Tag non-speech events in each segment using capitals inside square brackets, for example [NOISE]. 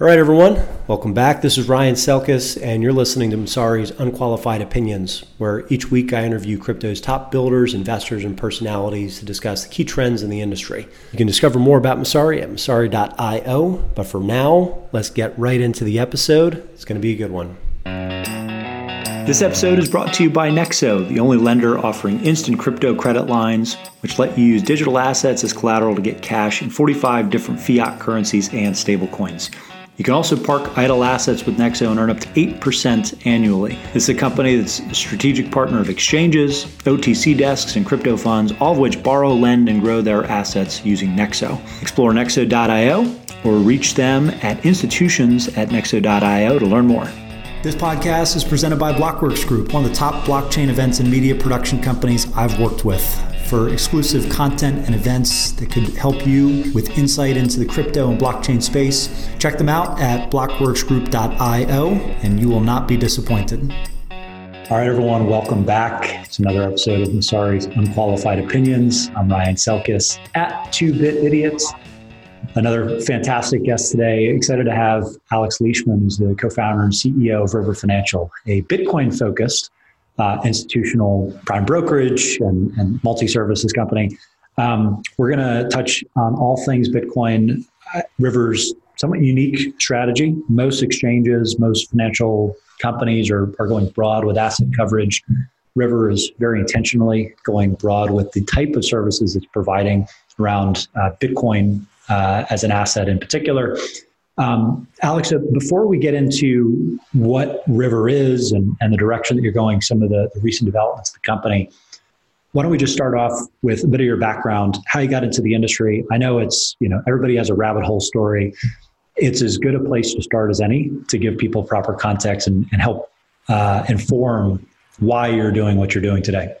All right, everyone, welcome back. This is Ryan Selkis, and you're listening to Messari's Unqualified Opinions, where each week I interview crypto's top builders, investors, and personalities to discuss the key trends in the industry. You can discover more about Messari at messari.io, but for now, let's get right into the episode. It's going to be a good one. This episode is brought to you by Nexo, the only lender offering instant crypto credit lines, which let you use digital assets as collateral to get cash in 45 different fiat currencies and stablecoins. You can also park idle assets with Nexo and earn up to 8% annually. Is a company that's a strategic partner of exchanges, OTC desks, and crypto funds, all of which borrow, lend, and grow their assets using Nexo. Explore nexo.io or reach them at institutions at nexo.io to learn more. This podcast is presented by Blockworks Group, one of the top blockchain events and media production companies I've worked with for exclusive content and events that could help you with insight into the crypto and blockchain space. Check them out at blockworksgroup.io and you will not be disappointed. All right, everyone, welcome back. It's another episode of Messari's Unqualified Opinions. I'm Ryan Selkis at 2-Bit Idiots. Another fantastic guest today. Excited to have Alex Leishman, who's the co-founder and CEO of River Financial, a Bitcoin-focused uh, institutional prime brokerage and, and multi services company. Um, we're going to touch on all things Bitcoin. Uh, River's somewhat unique strategy. Most exchanges, most financial companies are, are going broad with asset coverage. River is very intentionally going broad with the type of services it's providing around uh, Bitcoin uh, as an asset in particular. Um, Alex, uh, before we get into what River is and, and the direction that you're going, some of the, the, recent developments of the company, why don't we just start off with a bit of your background, how you got into the industry? I know it's, you know, everybody has a rabbit hole story. It's as good a place to start as any to give people proper context and, and help uh, inform why you're doing what you're doing today.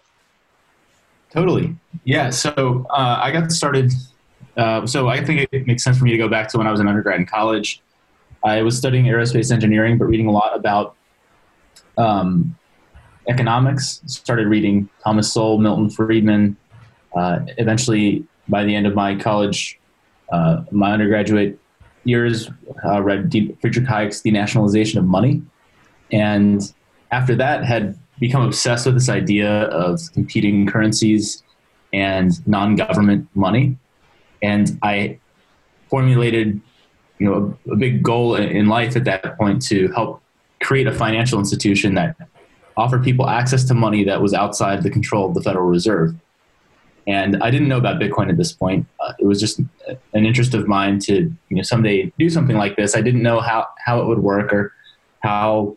Totally. Yeah. So uh, I got started uh, so I think it makes sense for me to go back to when I was an undergrad in college. I was studying aerospace engineering, but reading a lot about um, economics. Started reading Thomas Sowell, Milton Friedman. Uh, eventually, by the end of my college, uh, my undergraduate years, uh, read Friedrich Hayek's Denationalization of Money, and after that, had become obsessed with this idea of competing currencies and non-government money and I formulated, you know, a, a big goal in life at that point to help create a financial institution that offered people access to money that was outside the control of the Federal Reserve. And I didn't know about Bitcoin at this point. Uh, it was just an interest of mine to, you know, someday do something like this. I didn't know how, how it would work or how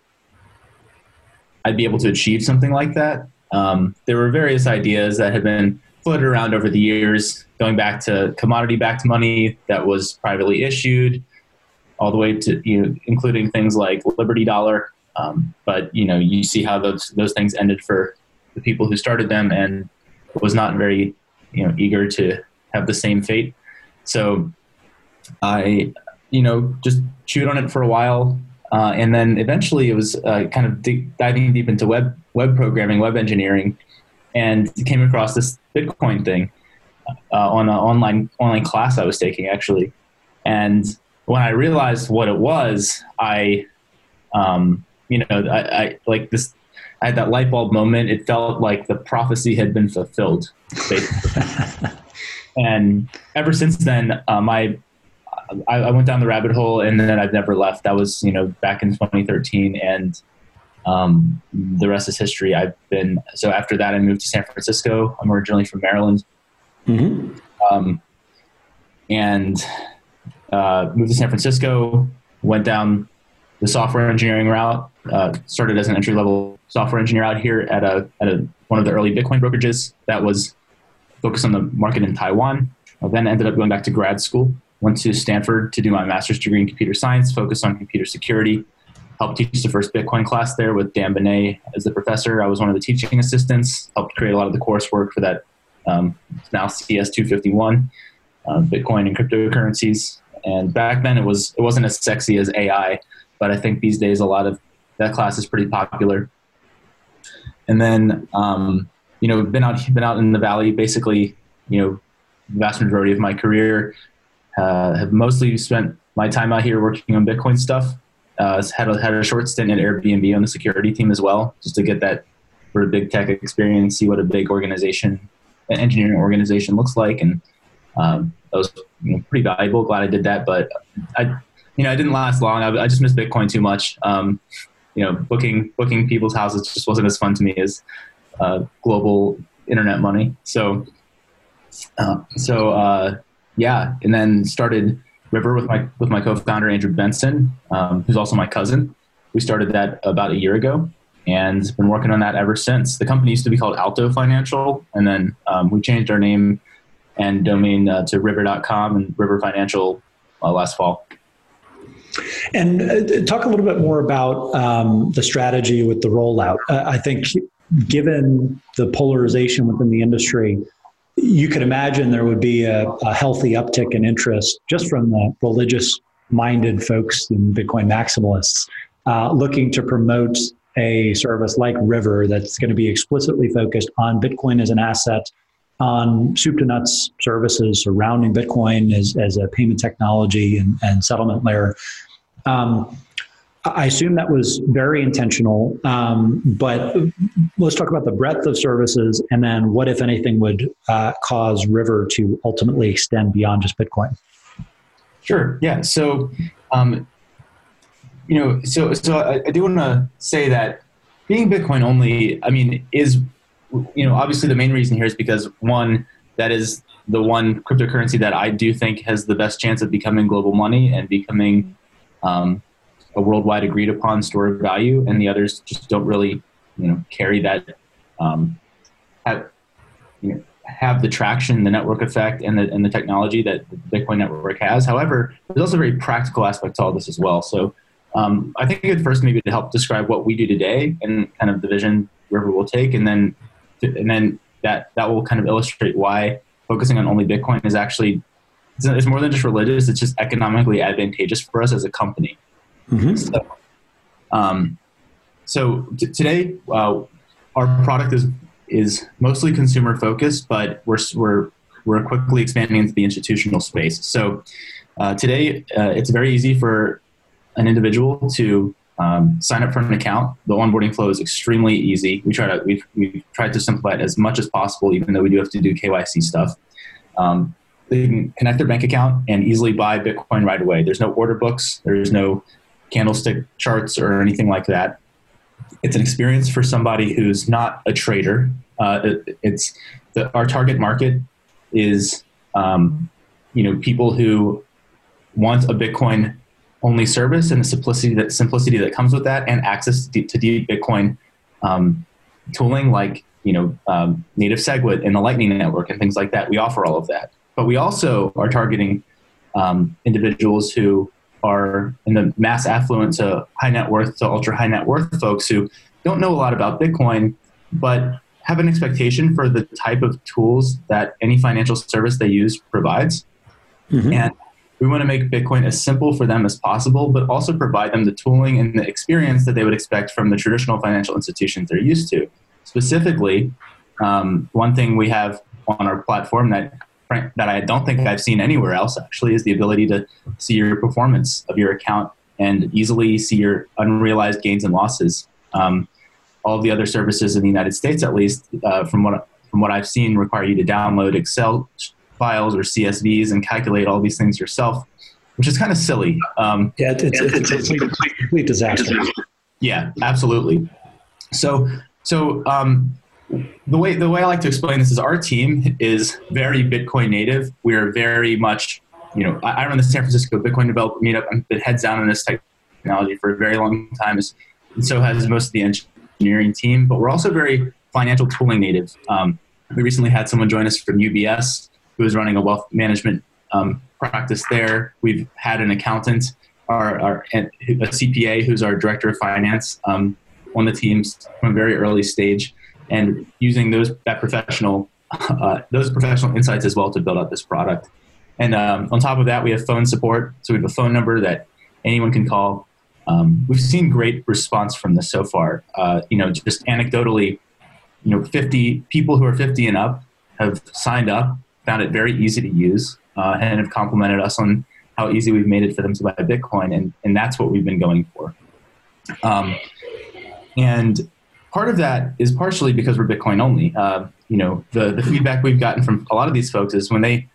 I'd be able to achieve something like that. Um, there were various ideas that had been floated around over the years, going back to commodity-backed money that was privately issued, all the way to you know, including things like Liberty Dollar. Um, but you know, you see how those those things ended for the people who started them, and was not very you know eager to have the same fate. So I, you know, just chewed on it for a while, uh, and then eventually it was uh, kind of diving deep into web web programming, web engineering, and came across this Bitcoin thing uh, on an online online class I was taking actually, and when I realized what it was, I, um, you know, I, I like this. I had that light bulb moment. It felt like the prophecy had been fulfilled, [LAUGHS] and ever since then, um, I, I went down the rabbit hole, and then I've never left. That was you know back in 2013, and um, the rest is history. I've been so after that I moved to San Francisco. I'm originally from Maryland, mm-hmm. um, and uh, moved to San Francisco. Went down the software engineering route. Uh, started as an entry level software engineer out here at a at a, one of the early Bitcoin brokerages that was focused on the market in Taiwan. I then ended up going back to grad school. Went to Stanford to do my master's degree in computer science, focused on computer security helped teach the first Bitcoin class there with Dan Boneh as the professor. I was one of the teaching assistants, helped create a lot of the coursework for that um, now CS 251, uh, Bitcoin and cryptocurrencies. And back then it was it wasn't as sexy as AI, but I think these days a lot of that class is pretty popular. And then um, you know been out been out in the valley basically you know the vast majority of my career. Uh, have mostly spent my time out here working on Bitcoin stuff. Uh, had a, had a short stint at Airbnb on the security team as well, just to get that sort of big tech experience, see what a big organization, an engineering organization looks like, and um, that was you know, pretty valuable. Glad I did that, but I, you know, I didn't last long. I, I just missed Bitcoin too much. Um, you know, booking booking people's houses just wasn't as fun to me as uh, global internet money. So, uh, so uh, yeah, and then started River with my with my co-founder Andrew Benson, um, who's also my cousin. We started that about a year ago, and been working on that ever since. The company used to be called Alto Financial, and then um, we changed our name and domain uh, to River.com and River Financial uh, last fall. And uh, talk a little bit more about um, the strategy with the rollout. Uh, I think, given the polarization within the industry, you could imagine there would be a, a healthy uptick in interest just from the religious minded folks and Bitcoin maximalists uh, looking to promote a service like River that's going to be explicitly focused on Bitcoin as an asset, on soup to nuts services surrounding Bitcoin as, as a payment technology and, and settlement layer. Um, I assume that was very intentional, um, but let's talk about the breadth of services and then what, if anything, would uh, cause River to ultimately extend beyond just Bitcoin. Sure. Yeah. So, um, you know, so so I, I do want to say that being Bitcoin only, I mean, is you know obviously the main reason here is because one that is the one cryptocurrency that I do think has the best chance of becoming global money and becoming um, a worldwide agreed upon store of value, and the others just don't really, you know, carry that, um, have, you know, have the traction, the network effect, and the and the technology that Bitcoin network has. However, there's also a very practical aspect to all this as well. So, um, I think it first maybe to help describe what we do today and kind of the vision River will take, and then and then that that will kind of illustrate why focusing on only Bitcoin is actually it's more than just religious; it's just economically advantageous for us as a company. Mm-hmm. So, um, so t- today, uh, our product is is mostly consumer focused, but we're we're we're quickly expanding into the institutional space. So uh, today, uh, it's very easy for an individual to um, sign up for an account. The onboarding flow is extremely easy. We try to we've, we've tried to simplify it as much as possible, even though we do have to do KYC stuff. Um, they can connect their bank account and easily buy Bitcoin right away. There's no order books. There's no candlestick charts or anything like that. It's an experience for somebody who's not a trader. Uh, it, it's the, our target market is um, you know people who want a Bitcoin only service and the simplicity that simplicity that comes with that and access to, deep Bitcoin um, tooling like you know um, native SegWit and the Lightning Network and things like that. We offer all of that, but we also are targeting um, individuals who are in the mass affluent to high net worth to ultra high net worth folks who don't know a lot about Bitcoin, but have an expectation for the type of tools that any financial service they use provides. Mm-hmm. And we want to make Bitcoin as simple for them as possible, but also provide them the tooling and the experience that they would expect from the traditional financial institutions they're used to. Specifically, um, one thing we have on our platform that that I don't think I've seen anywhere else actually is the ability to see your performance of your account and easily see your unrealized gains and losses. Um, all of the other services in the United States, at least uh, from what from what I've seen, require you to download Excel files or CSVs and calculate all these things yourself, which is kind of silly. Um, yeah, it's, it's, it's, it's, a complete, complete disaster. Yeah, absolutely. So, so um, the way the way I like to explain this is our team is very Bitcoin native. We are very much, you know, I, run the San Francisco Bitcoin Developer Meetup. I've been heads down on this technology for a very long time, and so has most of the engineering team. But we're also very financial tooling native. Um, we recently had someone join us from UBS who is running a wealth management um, practice there. We've had an accountant, our, our a CPA, who's our director of finance um, on the teams from a very early stage and using those that professional uh, those professional insights as well to build out this product. And um, on top of that, we have phone support. So we have a phone number that anyone can call. Um, we've seen great response from this so far. Uh, you know, just anecdotally, you know, 50 people who are 50 and up have signed up, found it very easy to use, uh, and have complimented us on how easy we've made it for them to buy Bitcoin, and and that's what we've been going for. Um, and part of that is partially because we're Bitcoin only. Uh, you know, the the feedback we've gotten from a lot of these folks is when they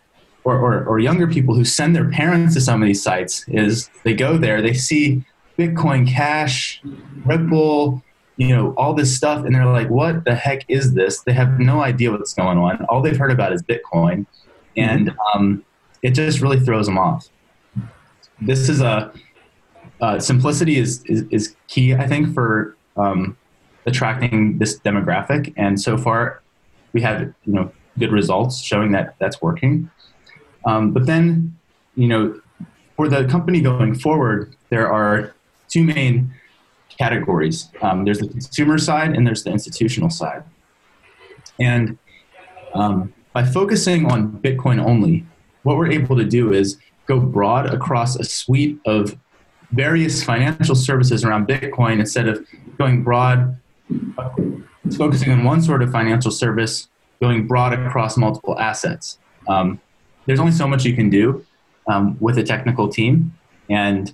or, or, or younger people who send their parents to some of these sites is they go there, they see Bitcoin Cash, Ripple, you know, all this stuff, and they're like, "What the heck is this?" They have no idea what's going on. All they've heard about is Bitcoin, and um, it just really throws them off. This is a uh, simplicity is, is, is key, I think, for um, attracting this demographic, and so far we have you know good results showing that that's working. Um, but then, you know, for the company going forward, there are two main categories. Um, there's the consumer side and there's the institutional side. And um, by focusing on Bitcoin only, what we're able to do is go broad across a suite of various financial services around Bitcoin instead of going broad, focusing on one sort of financial service, going broad across multiple assets. Um, there's only so much you can do um, with a technical team. And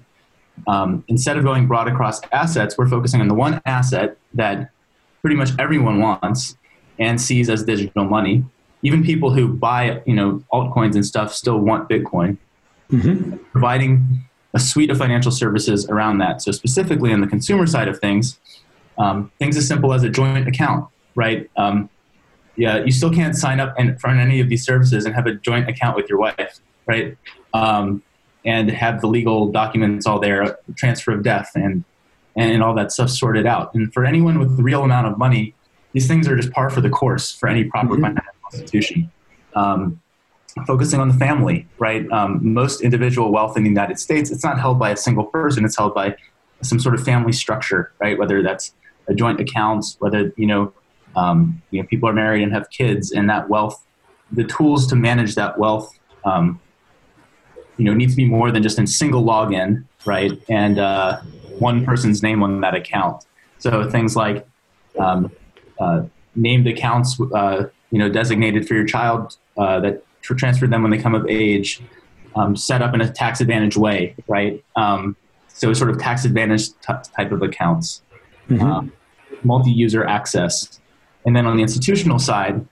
um, instead of going broad across assets, we're focusing on the one asset that pretty much everyone wants and sees as digital money. Even people who buy, you know, altcoins and stuff still want Bitcoin. Mm-hmm. Providing a suite of financial services around that. So specifically on the consumer side of things, um, things as simple as a joint account, right? Um, yeah, you still can't sign up and run any of these services and have a joint account with your wife, right? Um, and have the legal documents all there, transfer of death, and and all that stuff sorted out. And for anyone with the real amount of money, these things are just par for the course for any proper mm-hmm. financial institution. Um, focusing on the family, right? Um, most individual wealth in the United States, it's not held by a single person; it's held by some sort of family structure, right? Whether that's a joint account, whether you know um, you know, people are married and have kids, and that wealth, the tools to manage that wealth, um, you know, need to be more than just a single login, right? And uh, one person's name on that account. So things like um, uh, named accounts, uh, you know, designated for your child uh, that transfer them when they come of age, um, set up in a tax advantage way, right? Um, so sort of tax advantage t- type of accounts. Mm-hmm. Um, multi-user access and then on the institutional side,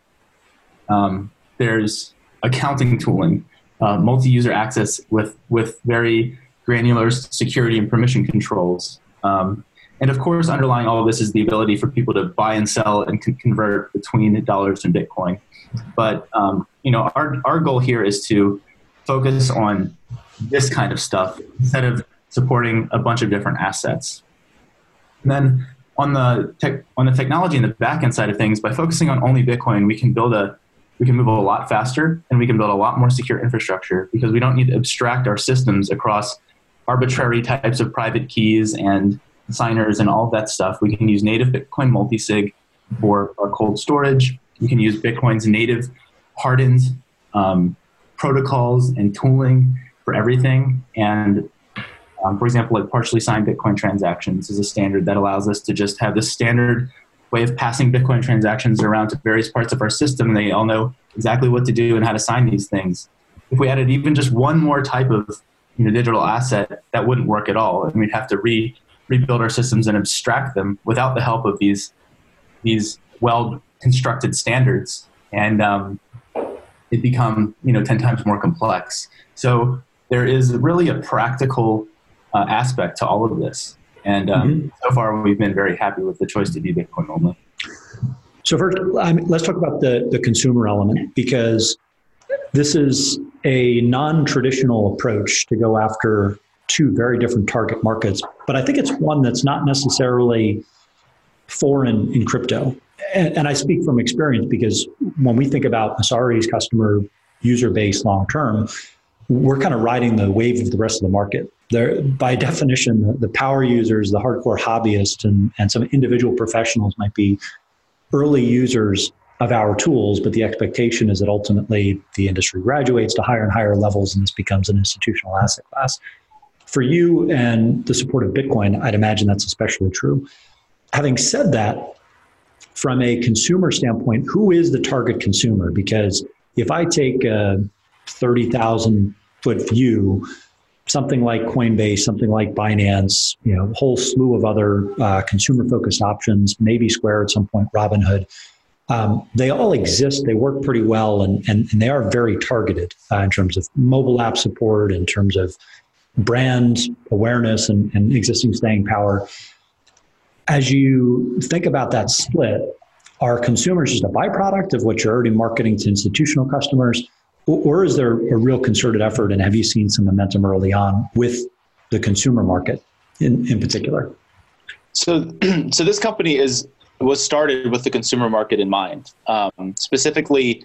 um, there's accounting tooling, uh, multi-user access with with very granular security and permission controls. Um, and of course, underlying all of this is the ability for people to buy and sell and con- convert between dollars and Bitcoin. But um, you know, our our goal here is to focus on this kind of stuff instead of supporting a bunch of different assets. And then on the tech, on the technology and the backend side of things, by focusing on only Bitcoin, we can build a we can move a lot faster and we can build a lot more secure infrastructure because we don't need to abstract our systems across arbitrary types of private keys and signers and all that stuff. We can use native Bitcoin multisig for our cold storage. We can use Bitcoin's native hardened um, protocols and tooling for everything. And um, for example, like partially signed Bitcoin transactions is a standard that allows us to just have this standard way of passing Bitcoin transactions around to various parts of our system. And they all know exactly what to do and how to sign these things. If we added even just one more type of you know, digital asset, that wouldn't work at all. And we'd have to re, rebuild our systems and abstract them without the help of these, these well constructed standards. And um, it become you know 10 times more complex. So there is really a practical uh, aspect to all of this. And um, mm-hmm. so far, we've been very happy with the choice to be Bitcoin only. So first, I mean, let's talk about the, the consumer element because this is a non-traditional approach to go after two very different target markets. But I think it's one that's not necessarily foreign in crypto. And, and I speak from experience because when we think about Messari's customer user base long term, we're kind of riding the wave of the rest of the market. There, by definition, the, the power users, the hardcore hobbyists, and, and some individual professionals might be early users of our tools, but the expectation is that ultimately the industry graduates to higher and higher levels and this becomes an institutional asset class. For you and the support of Bitcoin, I'd imagine that's especially true. Having said that, from a consumer standpoint, who is the target consumer? Because if I take a 30,000 foot view, something like Coinbase, something like Binance, you know, a whole slew of other uh, consumer focused options, maybe Square at some point, Robinhood. Um, they all exist. They work pretty well, and, and, and they are very targeted uh, in terms of mobile app support, in terms of brand awareness and, and existing staying power. As you think about that split, are consumers just a byproduct of what you're already marketing to institutional customers? Or is there a real concerted effort, and have you seen some momentum early on with the consumer market in, in particular? So, [CLEARS THROAT] so this company is was started with the consumer market in mind, um, specifically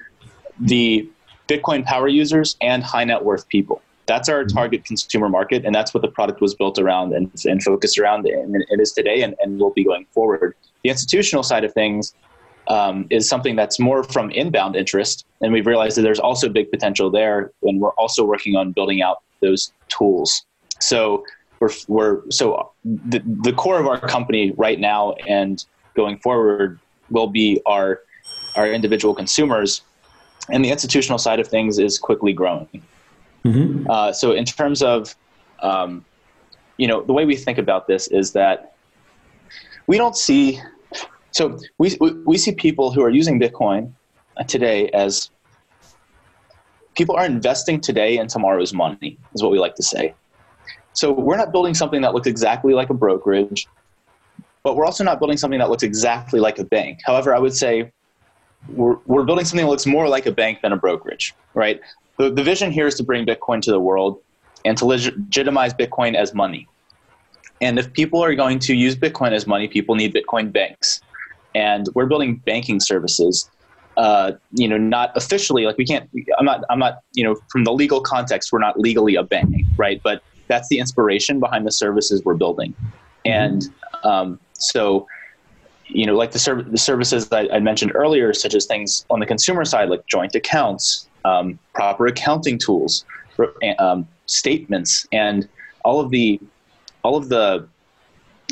the Bitcoin power users and high net worth people. That's our mm-hmm. target consumer market, and that's what the product was built around and, and focused around, and it is today, and, and will be going forward. The institutional side of things um, is something that's more from inbound interest. And we've realized that there's also big potential there. And we're also working on building out those tools. So we're, we're so the, the core of our company right now and going forward will be our, our individual consumers. And the institutional side of things is quickly growing. Mm-hmm. Uh, so in terms of, um, you know, the way we think about this is that we don't see so we, we see people who are using Bitcoin today as people are investing today in tomorrow's money, is what we like to say. So we're not building something that looks exactly like a brokerage, but we're also not building something that looks exactly like a bank. However, I would say we're, we're building something that looks more like a bank than a brokerage, right? The, the vision here is to bring Bitcoin to the world and to legitimize Bitcoin as money. And if people are going to use Bitcoin as money, people need Bitcoin banks and we're building banking services uh, you know, not officially, like we can't, I'm not, I'm not, you know, from the legal context, we're not legally a bank, right? But that's the inspiration behind the services we're building. And um, so, you know, like the, serv- the services that I mentioned earlier, such as things on the consumer side, like joint accounts, um, proper accounting tools, um, statements, and all of the, all of the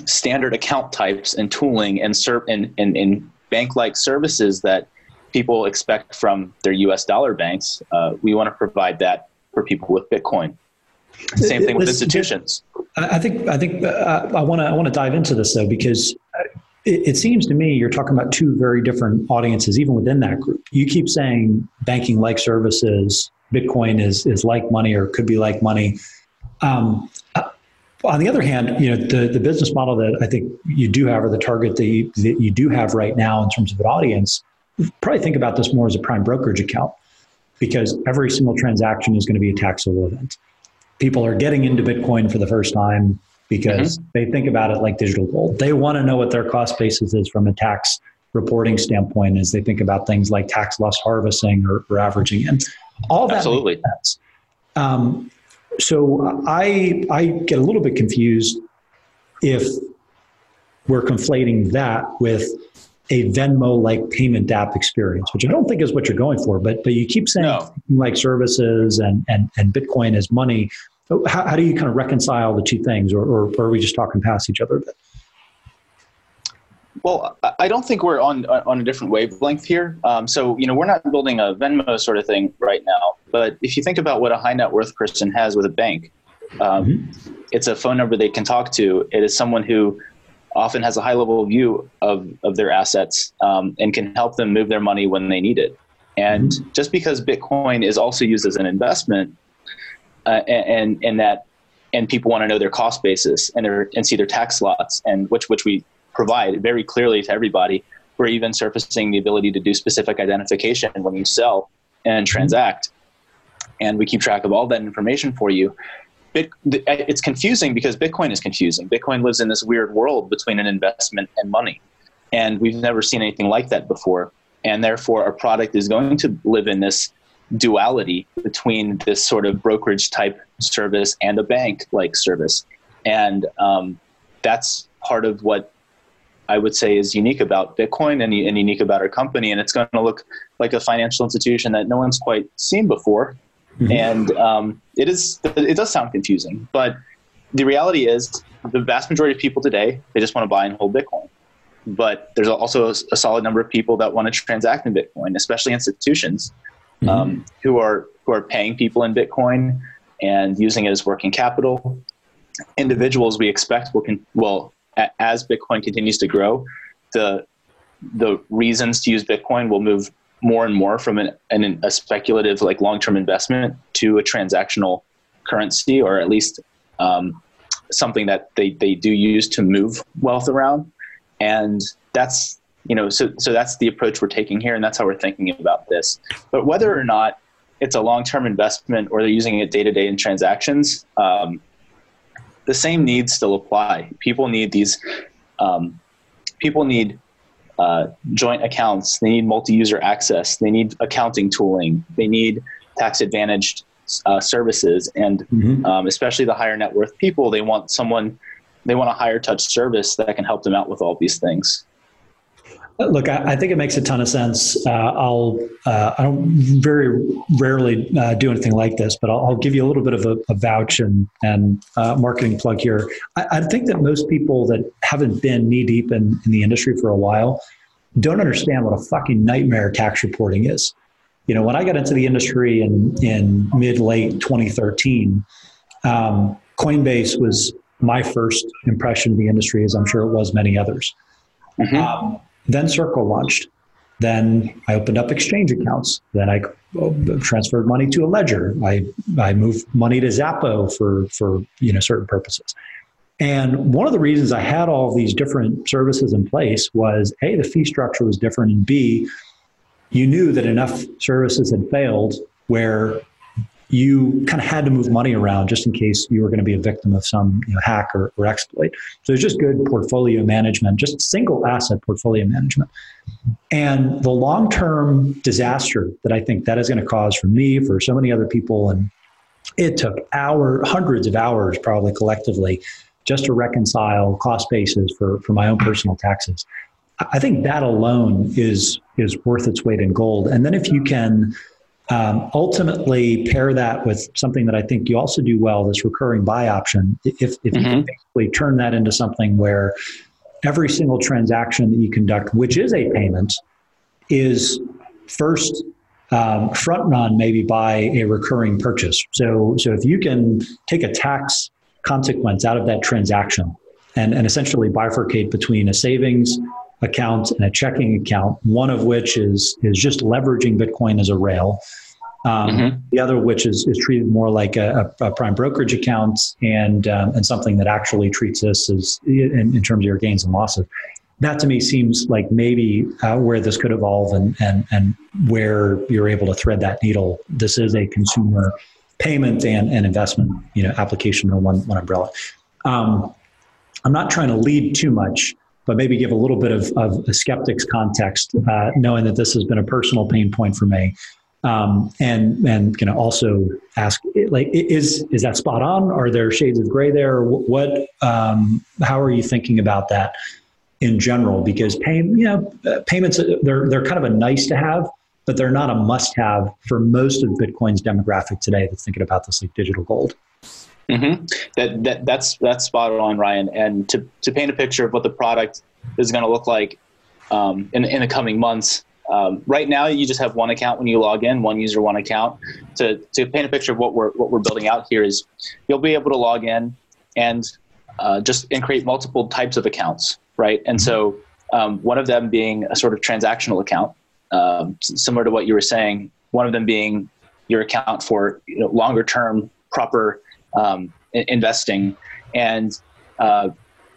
standard account types and tooling and, ser- and, and, and bank-like services that people expect from their U.S. dollar banks. Uh, we want to provide that for people with Bitcoin. Same thing with institutions. I think I think uh, I want to I want to dive into this though because it, it, seems to me you're talking about two very different audiences even within that group. You keep saying banking like services, Bitcoin is is like money or could be like money. Um, on the other hand, you know, the, the business model that I think you do have, or the target that you, that you do have right now in terms of an audience, probably think about this more as a prime brokerage account because every single transaction is going to be a taxable event. People are getting into Bitcoin for the first time because mm-hmm. they think about it like digital gold. They want to know what their cost basis is from a tax reporting standpoint as they think about things like tax loss harvesting or, or averaging in. All that Absolutely. makes sense. Um, so I I get a little bit confused if we're conflating that with a Venmo like payment app experience, which I don't think is what you're going for. But but you keep saying no. like services and, and and Bitcoin as money. How, how do you kind of reconcile the two things, or, or, or are we just talking past each other a bit? Well, I don't think we're on on a different wavelength here. Um, so you know, we're not building a Venmo sort of thing right now. But if you think about what a high net worth person has with a bank, um, mm-hmm. it's a phone number they can talk to. It is someone who often has a high level view of of their assets um, and can help them move their money when they need it. And mm-hmm. just because Bitcoin is also used as an investment, uh, and and that and people want to know their cost basis and their and see their tax lots and which which we provide very clearly to everybody. We're even surfacing the ability to do specific identification when you sell and transact. And we keep track of all that information for you. it's confusing because Bitcoin is confusing. Bitcoin lives in this weird world between an investment and money. And we've never seen anything like that before. And therefore, our product is going to live in this duality between this sort of brokerage type service and a bank like service. And um, that's part of what I would say is unique about Bitcoin and, and unique about our company. And it's going to look like a financial institution that no one's quite seen before. Mm-hmm. And um, it is it does sound confusing, but the reality is the vast majority of people today they just want to buy and hold Bitcoin. But there's also a, a solid number of people that want to transact in Bitcoin, especially institutions mm-hmm. um, who are who are paying people in Bitcoin and using it as working capital. Individuals we expect will con- well as Bitcoin continues to grow, the the reasons to use Bitcoin will move more and more from an, an a speculative like long term investment to a transactional currency, or at least um, something that they, they do use to move wealth around. And that's you know so so that's the approach we're taking here, and that's how we're thinking about this. But whether or not it's a long term investment or they're using it day to day in transactions, um, the same needs still apply. People need these. Um, people need uh, joint accounts. They need multi-user access. They need accounting tooling. They need tax advantaged uh, services, and mm-hmm. um, especially the higher net worth people, they want someone. They want a higher touch service that can help them out with all these things. Look, I, I, think it makes a ton of sense. Uh, I'll uh, I don't very rarely uh, do anything like this, but I'll, I'll, give you a little bit of a, a vouch and, and uh, marketing plug here. I, I, think that most people that haven't been knee deep in, in the industry for a while don't understand what a fucking nightmare tax reporting is. You know, when I got into the industry in in mid late 2013, um, Coinbase was my first impression of the industry, as I'm sure it was many others. Mm-hmm. Um, then Circle launched. Then I opened up exchange accounts. Then I transferred money to a ledger. I, I moved money to Xapo for, for you know, certain purposes. And one of the reasons I had all these different services in place was A, the fee structure was different, and B, you knew that enough services had failed where you kind of had to move money around just in case you were going to be a victim of some you know, hack or, or exploit. So it's just good portfolio management, just single asset portfolio management. And the long term disaster that I think that is going to cause for me, for so many other people, and it took hour, hundreds of hours probably collectively just to reconcile cost bases for, for my own personal taxes. I think that alone is is worth its weight in gold. And then if you can um, ultimately, pair that with something that I think you also do well this recurring buy option. If, if mm-hmm. you basically turn that into something where every single transaction that you conduct, which is a payment, is first um, front run maybe by a recurring purchase. So, so if you can take a tax consequence out of that transaction and, and essentially bifurcate between a savings account and a checking account, one of which is is just leveraging Bitcoin as a rail. Um, mm-hmm. The other, which is, is treated more like a, a prime brokerage account and um, and something that actually treats this as in, in, terms of your gains and losses. That to me seems like maybe uh, where this could evolve and, and and where you're able to thread that needle. This is a consumer payment and, and investment you know application in one one umbrella. Um, I'm not trying to lead too much but maybe give a little bit of, of a skeptic's context, uh, knowing that this has been a personal pain point for me. Um, and and can also ask like is is that spot on? Are there shades of gray there? What um, how are you thinking about that in general? Because pay you know uh, payments they're they're kind of a nice to have, but they're not a must have for most of Bitcoin's demographic today that's thinking about this like digital gold. Mm-hmm. That, that that's that's spot on, Ryan. And to to paint a picture of what the product is going to look like um, in in the coming months. Um, right now, you just have one account when you log in, one user, one account. To to paint a picture of what we're what we're building out here is, you'll be able to log in and uh, just and create multiple types of accounts, right? And so um, one of them being a sort of transactional account, um, similar to what you were saying. One of them being your account for you know, longer term proper um, investing, and uh,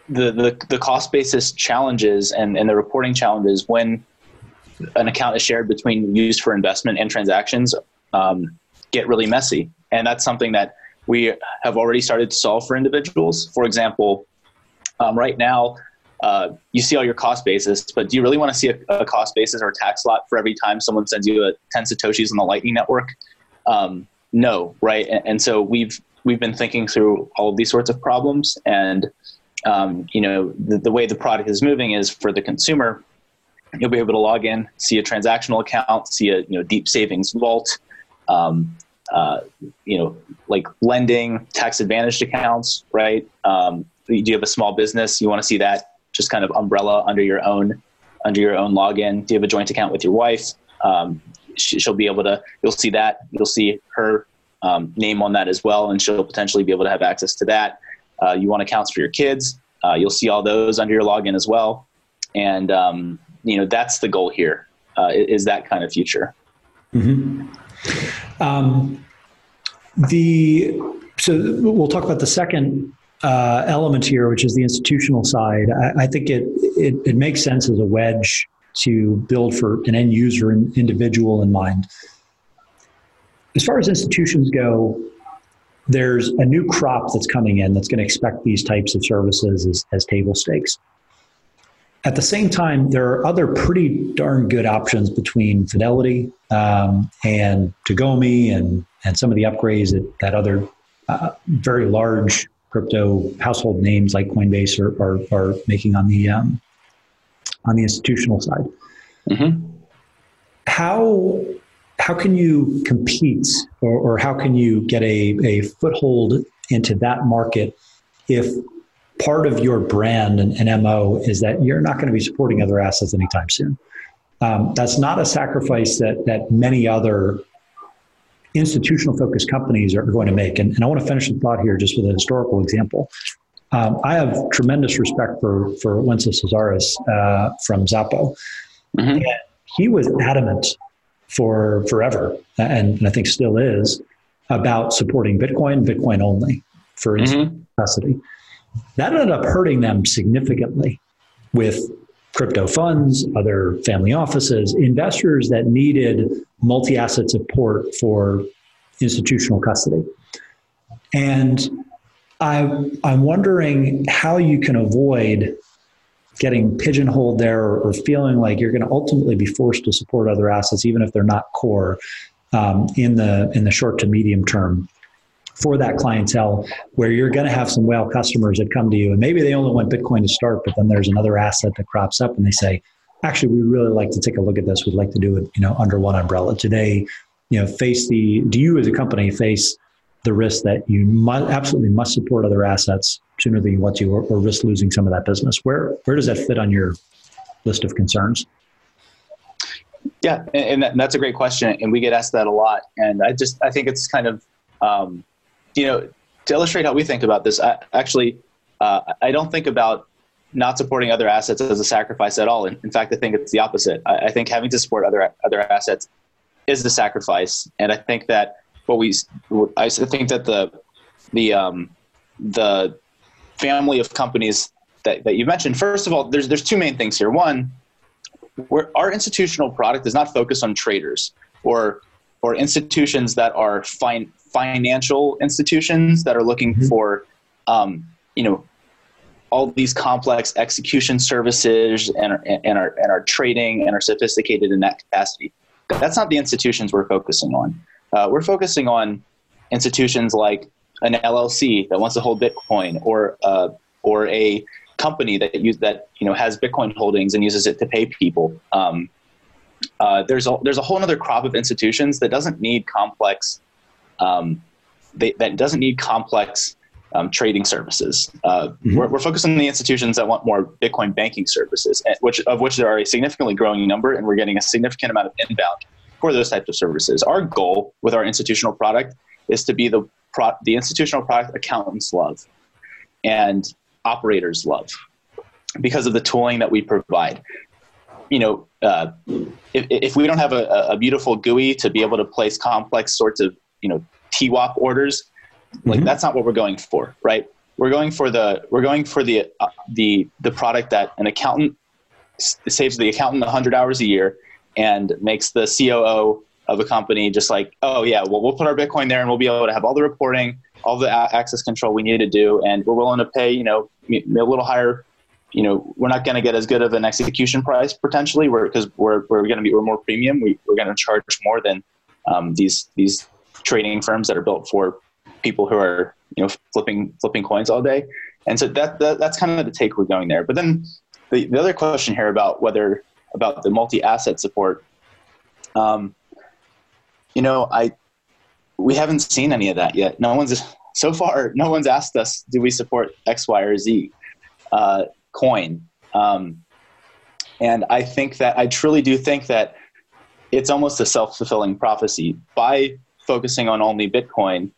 the, the the cost basis challenges and, and the reporting challenges when an account is shared between used for investment and transactions um, get really messy, and that's something that we have already started to solve for individuals. For example, um, right now. Uh, you see all your cost basis, but do you really want to see a, a, cost basis or a tax lot for every time someone sends you a 10 satoshis on the Lightning Network? Um, no, right? And, and, so we've we've been thinking through all of these sorts of problems. And um, you know the, the, way the product is moving is for the consumer you'll be able to log in see a transactional account see a you know deep savings vault um, uh, you know like lending tax advantaged accounts right? Um, do you have a small business? You want to see that just kind of umbrella under your own under your own login. Do you have a joint account with your wife? Um, she'll be able to you'll see that. You'll see her um, name on that as well, and she'll potentially be able to have access to that. Uh, you want accounts for your kids, uh, you'll see all those under your login as well, and um, you know that's the goal here. Uh, is that kind of future. Mm-hmm. Um, the so we'll talk about the second uh, element here, which is the institutional side. I, I think it, it, it makes sense as a wedge to build for an end user and individual in mind. As far as institutions go, there's a new crop that's coming in that's going to expect these types of services as, as table stakes. At the same time, there are other pretty darn good options between Fidelity um, and Tagomi and, and some of the upgrades that, that other uh, very large crypto household names like Coinbase are, are, are making on the um, on the institutional side. Mm-hmm. How how can you compete or, or how can you get a, a foothold into that market if part of your brand and, and MO is that you're not going to be supporting other assets anytime soon? Um, that's not a sacrifice that that many other institutional focused companies are going to make. And, and I want to finish the thought here just with a historical example. Um, I have tremendous respect for for Wences Casares uh, from Xapo. Mm-hmm. he was adamant for forever, and, and, I think still is, about supporting Bitcoin, Bitcoin only for its mm-hmm. capacity. That ended up hurting them significantly with crypto funds, other family offices, investors that needed multi asset support for institutional custody. And I, I'm wondering how you can avoid getting pigeonholed there or, or feeling like you're going to ultimately be forced to support other assets, even if they're not core, um, in the in the short to medium term for that clientele where you're going to have some whale customers that come to you and maybe they only want bitcoin to start but then there's another asset that crops up and they say actually we really like to take a look at this. We'd like to do it you know under one umbrella. Today you know face the do you as a company face the risk that you must, absolutely must support other assets sooner than you want to or, or risk losing some of that business where where does that fit on your list of concerns yeah and, and that's a great question and we get asked that a lot and i just i think it's kind of um, you know, to illustrate how we think about this, I, actually, uh, I don't think about not supporting other assets as a sacrifice at all. In, in fact, I think it's the opposite. I, I, think having to support other other assets is the sacrifice, and I think that what we, I think that the the um, the family of companies that, that you mentioned. First of all, there's there's two main things here. One, our institutional product is not focused on traders or or institutions that are fine financial institutions that are looking mm-hmm. for, um, you know, all these complex execution services and are, and are and are trading and are sophisticated in that capacity. That's not the institutions we're focusing on. Uh, we're focusing on institutions like an LLC that wants to hold Bitcoin, or uh, or a company that use that you know has Bitcoin holdings and uses it to pay people. Um, uh, there's a there's a whole other crop of institutions that doesn't need complex um, they, that doesn't need complex um, trading services. Uh, mm-hmm. we're, we're, focused on the institutions that want more Bitcoin banking services, which of which there are a significantly growing number, and we're getting a significant amount of inbound for those types of services. Our goal with our institutional product is to be the pro- the institutional product accountants love and operators love because of the tooling that we provide. You know, uh, if, if we don't have a, a beautiful GUI to be able to place complex sorts of you know TWAP orders. Like mm-hmm. that's not what we're going for, right? We're going for the we're going for the uh, the the product that an accountant saves the accountant 100 hours a year and makes the COO of a company just like, oh yeah, well we'll put our Bitcoin there and we'll be able to have all the reporting, all the access control we need to do, and we're willing to pay you know a little higher. You know, we're not going to get as good of an execution price potentially, because we're, we're, going to be we're more premium. We, we're going to charge more than um, these these trading firms that are built for people who are you know flipping flipping coins all day and so that, that that's kind of the take we're going there but then the, the other question here about whether about the multi-asset support um, you know i we haven't seen any of that yet. No one's so far no one's asked us do we support x y or z uh, coin? Um, and i think that i truly do think that it's almost a self-fulfilling prophecy. By focusing on only Bitcoin,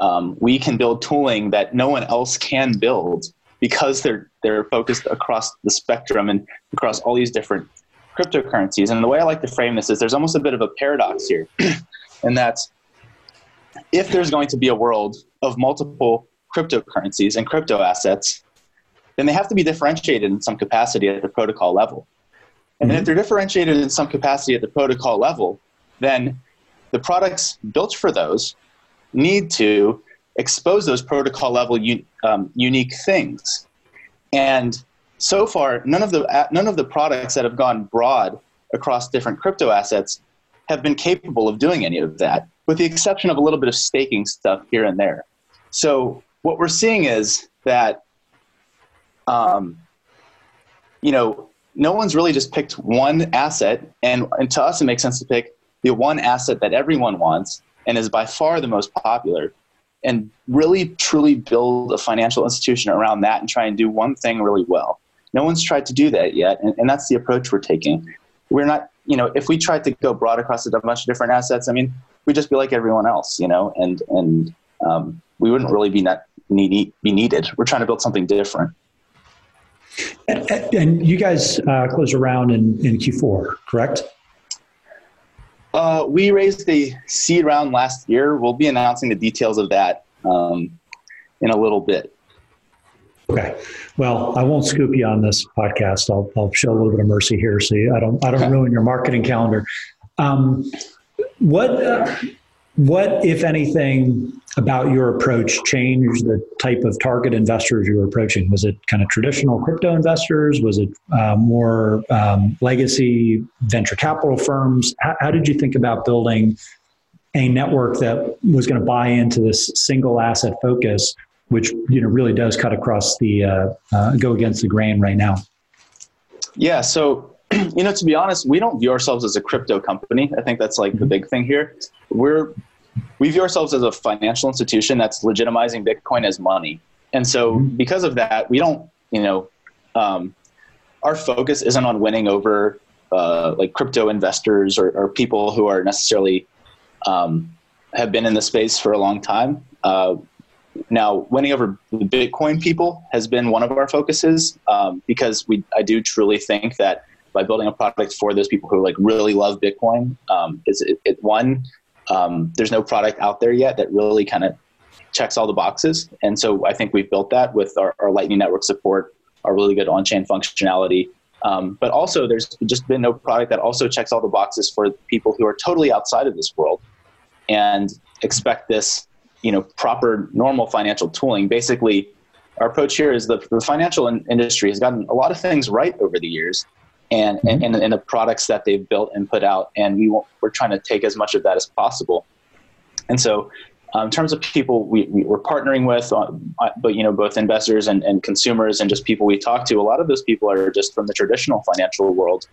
um, we can build tooling that no one else can build because they're they're focused across the spectrum and across all these different cryptocurrencies. And the way I like to frame this is there's almost a bit of a paradox here, [CLEARS THROAT] and that's if there's going to be a world of multiple cryptocurrencies and crypto assets, then they have to be differentiated in some capacity at the protocol level. And mm-hmm. if they're differentiated in some capacity at the protocol level, then the products built for those need to expose those protocol level un- um, unique things. And so far, none of the uh, none of the products that have gone broad across different crypto assets have been capable of doing any of that, with the exception of a little bit of staking stuff here and there. So what we're seeing is that, um, you know, no one's really just picked one asset, and, and to us, it makes sense to pick the one asset that everyone wants and is by far the most popular and really truly build a financial institution around that and try and do one thing really well. No one's tried to do that yet, and, and that's the approach we're taking. We're not, you know, if we tried to go broad across a bunch of different assets, I mean, we'd just be like everyone else, you know, and and um, we wouldn't really be not need, be needed. We're trying to build something different. And, and you guys uh, closed around in, in Q4, correct? Uh, we raised a seed round last year. We'll be announcing the details of that um, in a little bit. Okay. Well, I won't scoop you on this podcast. I'll, I'll show a little bit of mercy here, so I don't I don't okay. ruin your marketing calendar. Um, what uh, what, if anything, about your approach changed the type of target investors you were approaching? Was it kind of traditional crypto investors? Was it uh, more um, legacy venture capital firms? How, how, did you think about building a network that was going to buy into this single asset focus, which you know really does cut across the uh, uh, go against the grain right now? Yeah. So [CLEARS THROAT] you know, to be honest, we don't view ourselves as a crypto company. I think that's like the mm-hmm. big thing here. We're we view ourselves as a financial institution that's legitimizing Bitcoin as money, and so mm-hmm. because of that, we don't, you know, um, our focus isn't on winning over uh, like crypto investors or, or, people who are necessarily um, have been in the space for a long time. Uh, now, winning over the Bitcoin people has been one of our focuses um, because we I do truly think that by building a product for those people who like really love Bitcoin. Um, is it, it, one? Um, there's no product out there yet that really kind of checks all the boxes, and so I think we've built that with our, our Lightning Network support, our really good on-chain functionality. Um, but also, there's just been no product that also checks all the boxes for people who are totally outside of this world and expect this, you know, proper normal financial tooling. Basically, our approach here is the, the financial in- industry has gotten a lot of things right over the years, and, mm-hmm. and, and the products that they've built and put out. And we we're trying to take as much of that as possible. And so, um, in terms of people we, we are partnering with, uh, but you know, both investors and, and consumers and just people we talk to, a lot of those people are just from the traditional financial world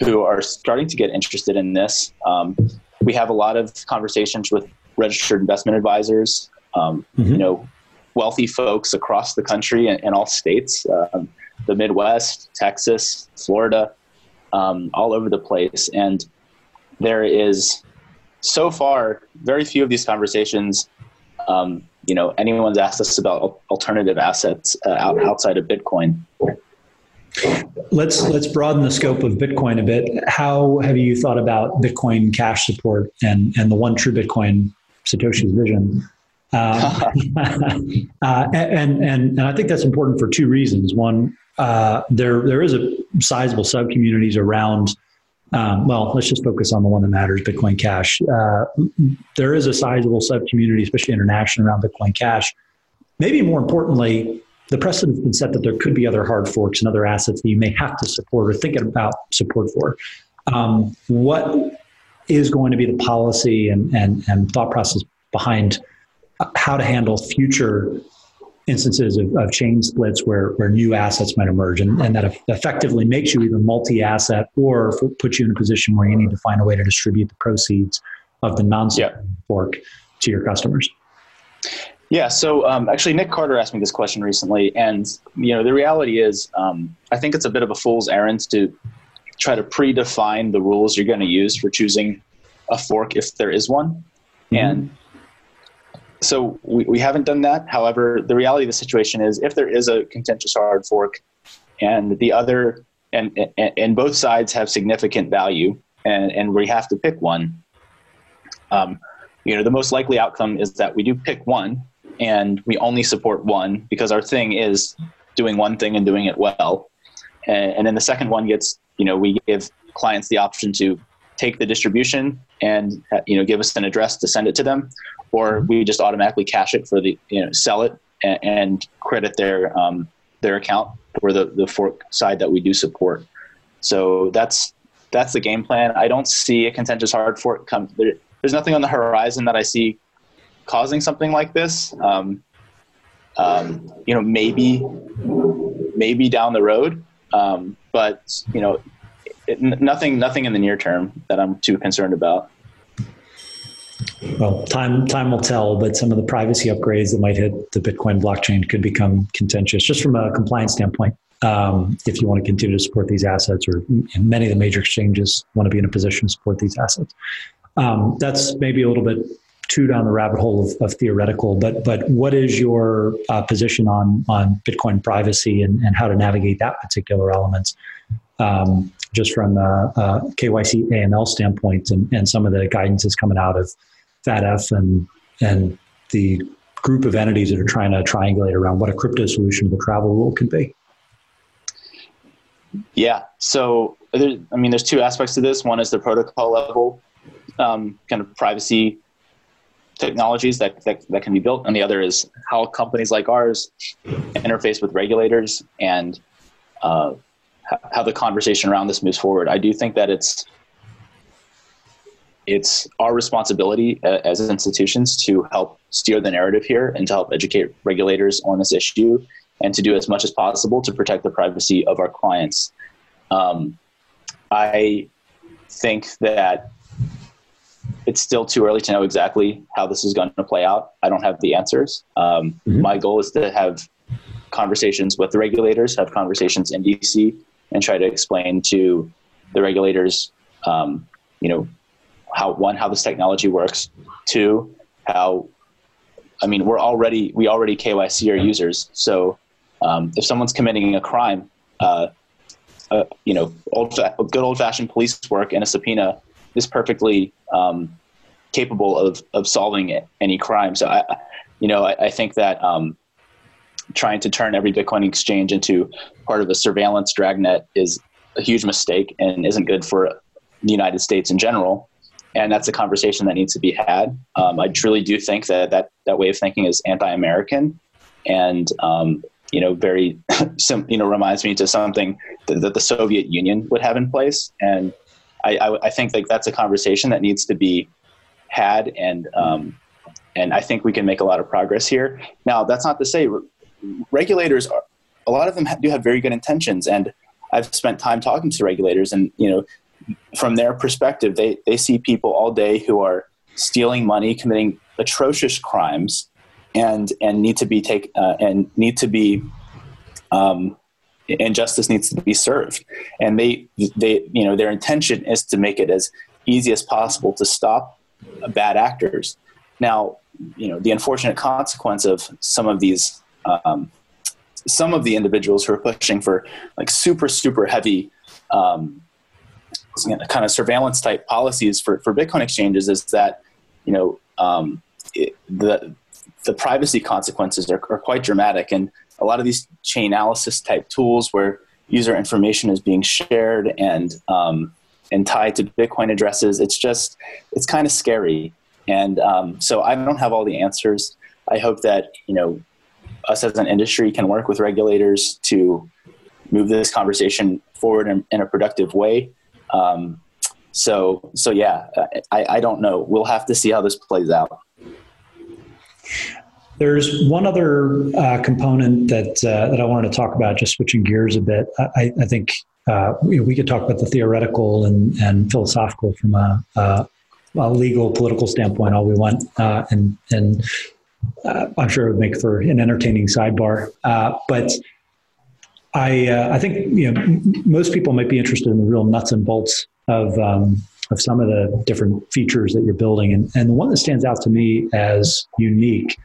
who are starting to get interested in this. Um, we have a lot of conversations with registered investment advisors, um, mm-hmm. you know, wealthy folks across the country and, and all states. Um, the Midwest, Texas, Florida, um, all over the place. And there is so far very few of these conversations. Um, you know, anyone's asked us about alternative assets uh, outside of Bitcoin. Let's let's broaden the scope of Bitcoin a bit. How have you thought about Bitcoin Cash support and and the one true Bitcoin Satoshi's vision? Uh, [LAUGHS] [LAUGHS] uh, and, and and I think that's important for two reasons. One, uh, there there is a sizable sub communities around. Um, well, let's just focus on the one that matters, Bitcoin Cash. Uh, there is a sizable sub community, especially international, around Bitcoin Cash. Maybe more importantly, the precedent has been set that there could be other hard forks and other assets that you may have to support or think about support for. Um, what is going to be the policy and, and, and thought process behind how to handle future instances of, of chain splits where, where new assets might emerge and, and that effectively makes you either multi-asset or puts you in a position where you need to find a way to distribute the proceeds of the non yeah. fork to your customers yeah so um, actually nick carter asked me this question recently and you know the reality is um, i think it's a bit of a fool's errand to try to predefine the rules you're going to use for choosing a fork if there is one Mm-hmm. And so we, we haven't done that. However, the reality of the situation is if there is a contentious hard fork and the other and, and, and both sides have significant value and, and we have to pick one, um, you know, the most likely outcome is that we do pick one and we only support one because our thing is doing one thing and doing it well. And, and then the second one gets, you know, we give clients the option to take the distribution and uh, you know give us an address to send it to them, or we just automatically cash it for the you know sell it and, and credit their um, their account for the the fork side that we do support. So that's that's the game plan. I don't see a contentious hard fork come. There, there's nothing on the horizon that I see causing something like this. Um, um, you know, maybe maybe down the road, um, but you know, it, nothing nothing in the near term that I'm too concerned about. Well, time time will tell, but some of the privacy upgrades that might hit the Bitcoin blockchain could become contentious, just from a compliance standpoint. Um, if you want to continue to support these assets, or many of the major exchanges want to be in a position to support these assets, um, that's maybe a little bit too down the rabbit hole of, of theoretical. But but what is your uh, position on on Bitcoin privacy and, and how to navigate that particular element? Um, just from a, a KYC AML standpoint, and, and some of the guidance is coming out of FATF and and the group of entities that are trying to triangulate around what a crypto solution to the travel rule can be. Yeah. So, there, I mean, there's two aspects to this. One is the protocol level, um, kind of privacy technologies that, that, that can be built, and the other is how companies like ours interface with regulators and uh, how the conversation around this moves forward. I do think that it's it's our responsibility as institutions to help steer the narrative here and to help educate regulators on this issue and to do as much as possible to protect the privacy of our clients. Um, I think that it's still too early to know exactly how this is going to play out. I don't have the answers. Um, mm-hmm. My goal is to have conversations with the regulators, have conversations in DC, and try to explain to the regulators, um, you know, how one how this technology works, two how, I mean, we're already we already KYC our users, so um, if someone's committing a crime, uh, uh, you know, old good old fashioned police work and a subpoena is perfectly um, capable of of solving any crime. So I, you know, I, I think that um, trying to turn every Bitcoin exchange into part of a surveillance dragnet is a huge mistake and isn't good for the United States in general. And that's a conversation that needs to be had. Um, I truly do think that, that that way of thinking is anti-American, and um, you know, very, [LAUGHS] you know, reminds me to something that, that, the Soviet Union would have in place. And I, I, I, think like that's a conversation that needs to be had, and um, and I think we can make a lot of progress here. Now, that's not to say regulators are, a lot of them do have very good intentions and i've spent time talking to regulators and you know from their perspective they, they see people all day who are stealing money committing atrocious crimes and and need to be take uh, and need to be um, and justice needs to be served and they they you know their intention is to make it as easy as possible to stop bad actors. Now you know the unfortunate consequence of some of these um, some of the individuals who are pushing for like super super heavy um, kind of surveillance type policies for, for Bitcoin exchanges is that you know um, it, the the privacy consequences are, are, quite dramatic. And a lot of these Chainalysis type tools where user information is being shared and um, and tied to Bitcoin addresses it's just it's kind of scary and um, so I don't have all the answers I hope that you know us as an industry can work with regulators to move this conversation forward in, in a productive way. Um, so, so yeah, I, I don't know. We'll have to see how this plays out. There's one other uh, component that uh, that I wanted to talk about, just switching gears a bit. I, I think uh, we, could talk about the theoretical and, and philosophical from a, a, a legal, political standpoint all we want, uh, and and uh, I'm sure it would make for an entertaining sidebar. Uh, but I, uh, I think you know most people might be interested in the real nuts and bolts of um, of some of the different features that you're building. And, and the one that stands out to me as unique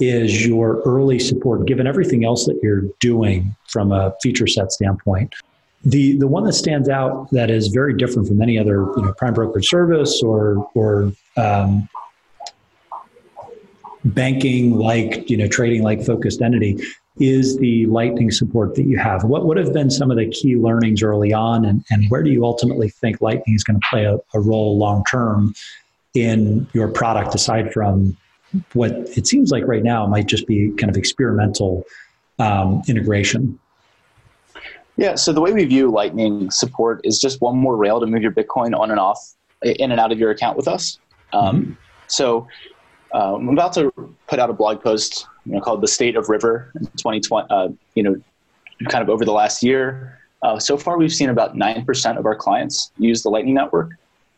is your early support, given everything else that you're doing from a feature set standpoint. The, the one that stands out that is very different from any other you know, prime brokerage service or, or um, banking like you know trading like focused entity is the lightning support that you have. What would have been some of the key learnings early on and, and where do you ultimately think lightning is going to play a, a role long term in your product aside from what it seems like right now might just be kind of experimental um, integration yeah so the way we view lightning support is just one more rail to move your bitcoin on and off in and out of your account with us um, mm-hmm. so uh, I'm about to put out a blog post, you know, called "The State of River" in 2020. Uh, you know, kind of over the last year. Uh, so far, we've seen about nine percent of our clients use the Lightning Network.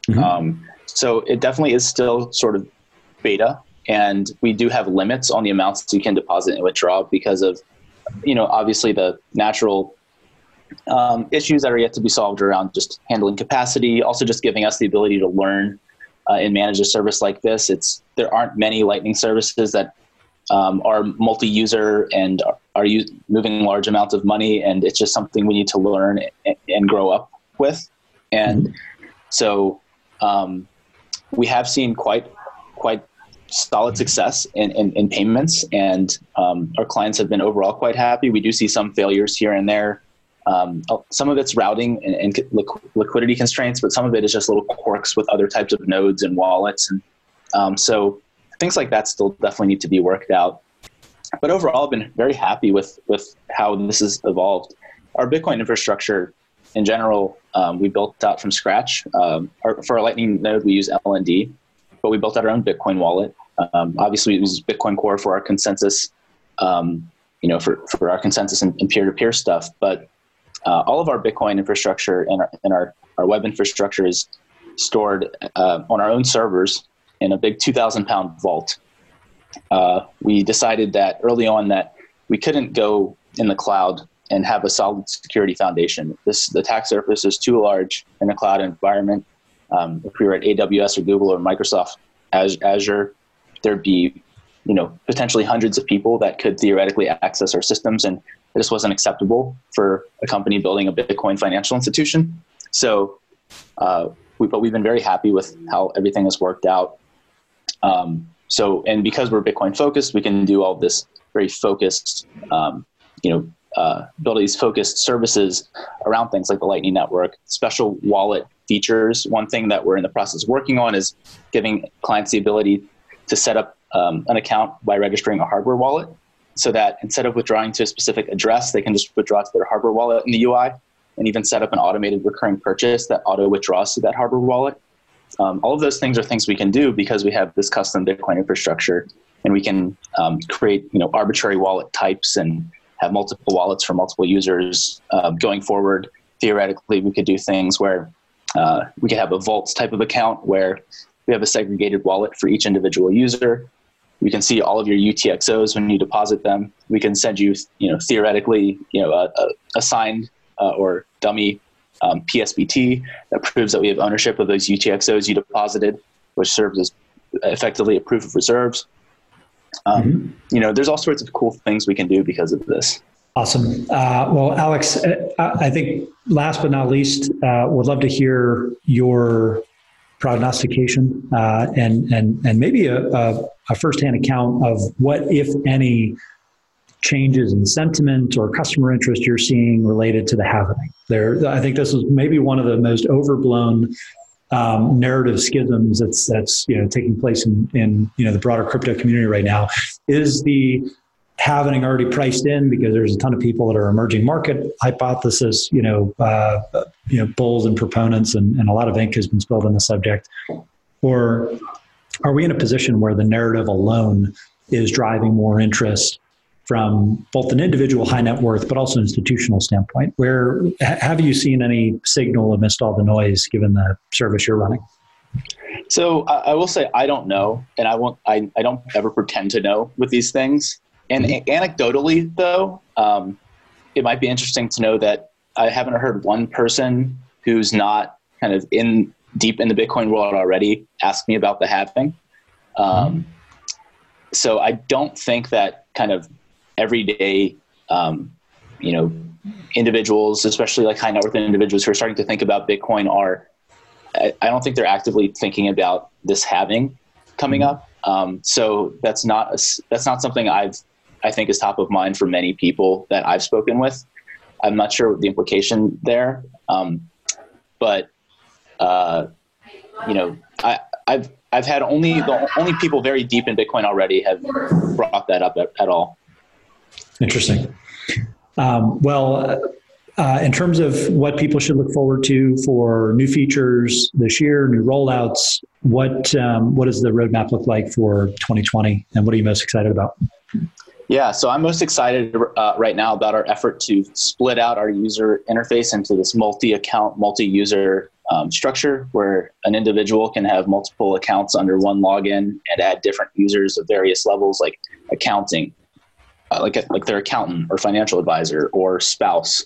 Mm-hmm. Um, so it definitely is still sort of beta, and we do have limits on the amounts you can deposit and withdraw because of, you know, obviously the natural um, issues that are yet to be solved around just handling capacity, also just giving us the ability to learn uh, and manage a service like this. It's there aren't many Lightning services that um, are multi-user and are, are moving large amounts of money, and it's just something we need to learn and, and grow up with. And so um, we have seen quite quite solid success in, in, in payments, and um, our clients have been overall quite happy. We do see some failures here and there um, oh, some of it's routing and, and liquidity constraints, but some of it is just little quirks with other types of nodes and wallets. And um, so things like that still definitely need to be worked out. But overall, I've been very happy with, with how this has evolved. Our Bitcoin infrastructure in general, um, we built out from scratch. Um, our, for our Lightning node, we use LND, but we built out our own Bitcoin wallet. Um, obviously, we use Bitcoin Core for our consensus, um, you know, for, for our consensus and, and peer-to-peer stuff. But uh, all of our Bitcoin infrastructure and our, and our, our web infrastructure is stored uh, on our own servers in a big 2,000 pound vault. Uh, we decided that early on that we couldn't go in the cloud and have a solid security foundation. This the attack surface is too large in a cloud environment. Um, if we were at AWS or Google or Microsoft Azure, there'd be you know potentially hundreds of people that could theoretically access our systems and this wasn't acceptable for a company building a bitcoin financial institution. So uh, we, but we've been very happy with how everything has worked out. Um, so and because we're bitcoin focused we can do all this very focused um, you know uh, build these focused services around things like the lightning network. Special wallet features. One thing that we're in the process of working on is giving clients the ability to set up um, an account by registering a hardware wallet so that instead of withdrawing to a specific address, they can just withdraw to their hardware wallet in the UI and even set up an automated recurring purchase that auto withdraws to that hardware wallet. Um, all of those things are things we can do because we have this custom Bitcoin infrastructure and we can um, create you know arbitrary wallet types and have multiple wallets for multiple users uh, going forward. Theoretically, we could do things where uh, we could have a vaults type of account where we have a segregated wallet for each individual user we can see all of your UTXOs when you deposit them. We can send you, you know, theoretically, you know, a, a, signed uh, or dummy um, PSBT that proves that we have ownership of those UTXOs you deposited, which serves as effectively a proof of reserves. Um, mm-hmm. You know, there's all sorts of cool things we can do because of this. Awesome. Uh, well, Alex, uh, I think last but not least, uh, would love to hear your prognostication uh, and and and maybe a, a, a firsthand account of what, if any, changes in sentiment or customer interest you're seeing related to the halvening. There, I think this is maybe one of the most overblown um, narrative schisms that's that's you know taking place in in you know the broader crypto community right now. Is the halvening already priced in because there's a ton of people that are emerging market hypothesis, you know, uh, you know, bulls and proponents, and, and a lot of ink has been spilled on the subject. Or are we in a position where the narrative alone is driving more interest from both an individual high net worth, but also institutional standpoint? Where have you seen any signal amidst all the noise, given the service you're running? So I will say I don't know, and I won't. I, I don't ever pretend to know with these things. And mm-hmm. anecdotally, though, um, it might be interesting to know that I haven't heard one person who's not kind of in deep in the Bitcoin world already ask me about the halving. Um, so I don't think that kind of everyday, um, you know, individuals, especially like high net worth individuals who are starting to think about Bitcoin, are I, I don't think they're actively thinking about this halving coming up. Um, so that's not a, that's not something I've I think is top of mind for many people that I've spoken with. I'm not sure the implication there, um, but uh, you know, I, I've I've had only the only people very deep in Bitcoin already have brought that up at, at all. Interesting. Um, well, uh, in terms of what people should look forward to for new features this year, new rollouts, what um, what does the roadmap look like for 2020, and what are you most excited about? Yeah, so I'm most excited uh, right now about our effort to split out our user interface into this multi-account, multi-user um, structure where an individual can have multiple accounts under one login and add different users of various levels, like accounting, uh, like like their accountant or financial advisor or spouse,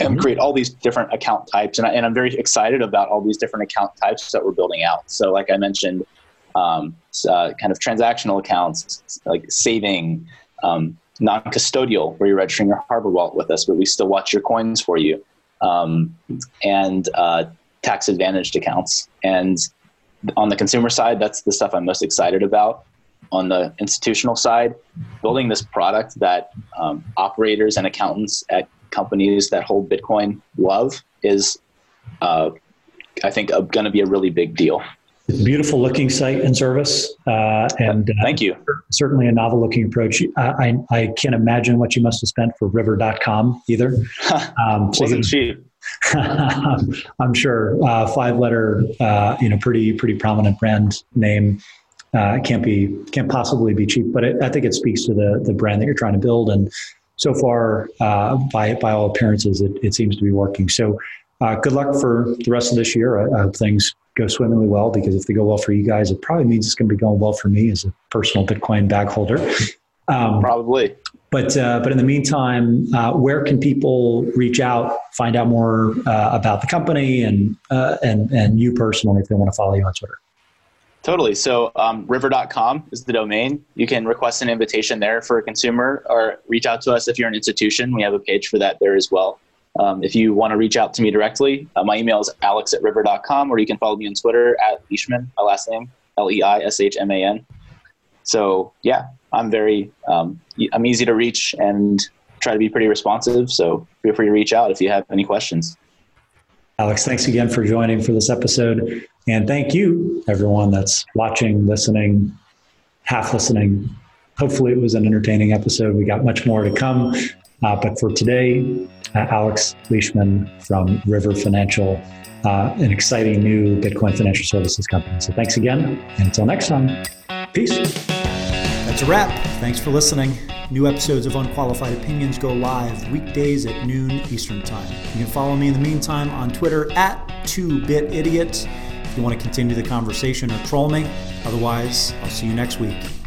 and mm-hmm. create all these different account types. And, I, and I'm very excited about all these different account types that we're building out. So, like I mentioned, um, uh, kind of transactional accounts like saving, um, non-custodial, where you're registering your hardware wallet with us, but we still watch your coins for you, um, and uh, tax advantaged accounts. And on the consumer side, that's the stuff I'm most excited about. On the institutional side, building this product that um, operators and accountants at companies that hold Bitcoin love is, uh, I think, going to be a really big deal. It's a beautiful looking site and service, uh, and uh, thank you. Certainly a novel looking approach. I, I, I, can't imagine what you must have spent for River.com either. [LAUGHS] Um, so Wasn't cheap. [LAUGHS] I'm sure uh, five letter, uh, you know, pretty pretty prominent brand name. Uh, can't be can't possibly be cheap, but it, I think it speaks to the the brand that you're trying to build. And so far, uh, by by all appearances, it, it seems to be working. So, good luck for the rest of this year. I, I hope things go swimmingly well because if they go well for you guys, it probably means it's going to be going well for me as a personal Bitcoin bag holder. Um, probably. But uh, but in the meantime, uh, where can people reach out, find out more uh, about the company and uh, and and you personally if they want to follow you on Twitter? Totally. So um, river.com is the domain. You can request an invitation there for a consumer or reach out to us if you're an institution. We have a page for that there as well. Um, if you want to reach out to me directly, uh, my email is alex at river.com, or you can follow me on Twitter at Leishman, my last name, L E I S H M A N. So, yeah, I'm very, um, I'm easy to reach and try to be pretty responsive. So, feel free to reach out if you have any questions. Alex, thanks again for joining for this episode. And thank you, everyone that's watching, listening, half listening. Hopefully, it was an entertaining episode. We got much more to come. Uh, but for today, uh, Alex Leishman from River Financial, uh, an exciting new Bitcoin financial services company. So thanks again, and until next time, peace. That's a wrap. Thanks for listening. New episodes of Unqualified Opinions go live weekdays at noon Eastern Time. You can follow me in the meantime on Twitter at 2BitIdiot if you want to continue the conversation or troll me. Otherwise, I'll see you next week.